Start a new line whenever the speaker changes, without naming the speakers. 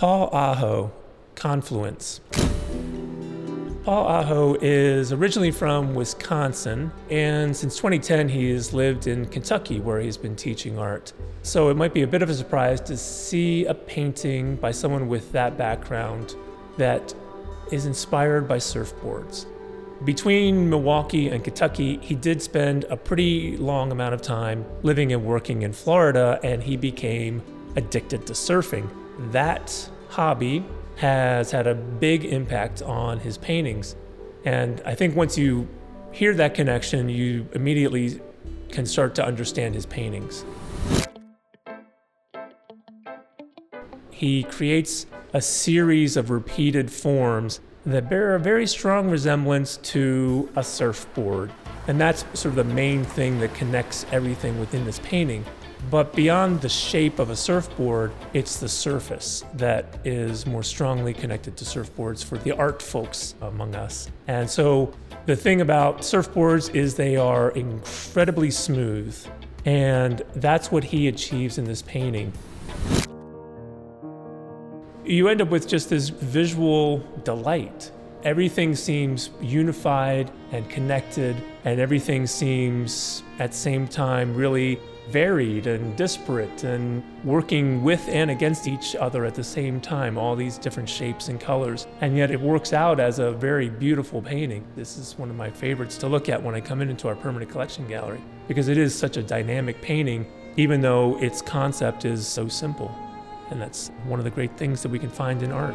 Paul Aho, Confluence. Paul Aho is originally from Wisconsin, and since 2010, he's lived in Kentucky where he's been teaching art. So it might be a bit of a surprise to see a painting by someone with that background that is inspired by surfboards. Between Milwaukee and Kentucky, he did spend a pretty long amount of time living and working in Florida, and he became addicted to surfing. That hobby has had a big impact on his paintings. And I think once you hear that connection, you immediately can start to understand his paintings. He creates a series of repeated forms that bear a very strong resemblance to a surfboard. And that's sort of the main thing that connects everything within this painting. But beyond the shape of a surfboard, it's the surface that is more strongly connected to surfboards for the art folks among us. And so the thing about surfboards is they are incredibly smooth. And that's what he achieves in this painting. You end up with just this visual delight. Everything seems unified and connected, and everything seems at the same time really varied and disparate and working with and against each other at the same time, all these different shapes and colors. And yet it works out as a very beautiful painting. This is one of my favorites to look at when I come into our permanent collection gallery because it is such a dynamic painting, even though its concept is so simple. And that's one of the great things that we can find in art.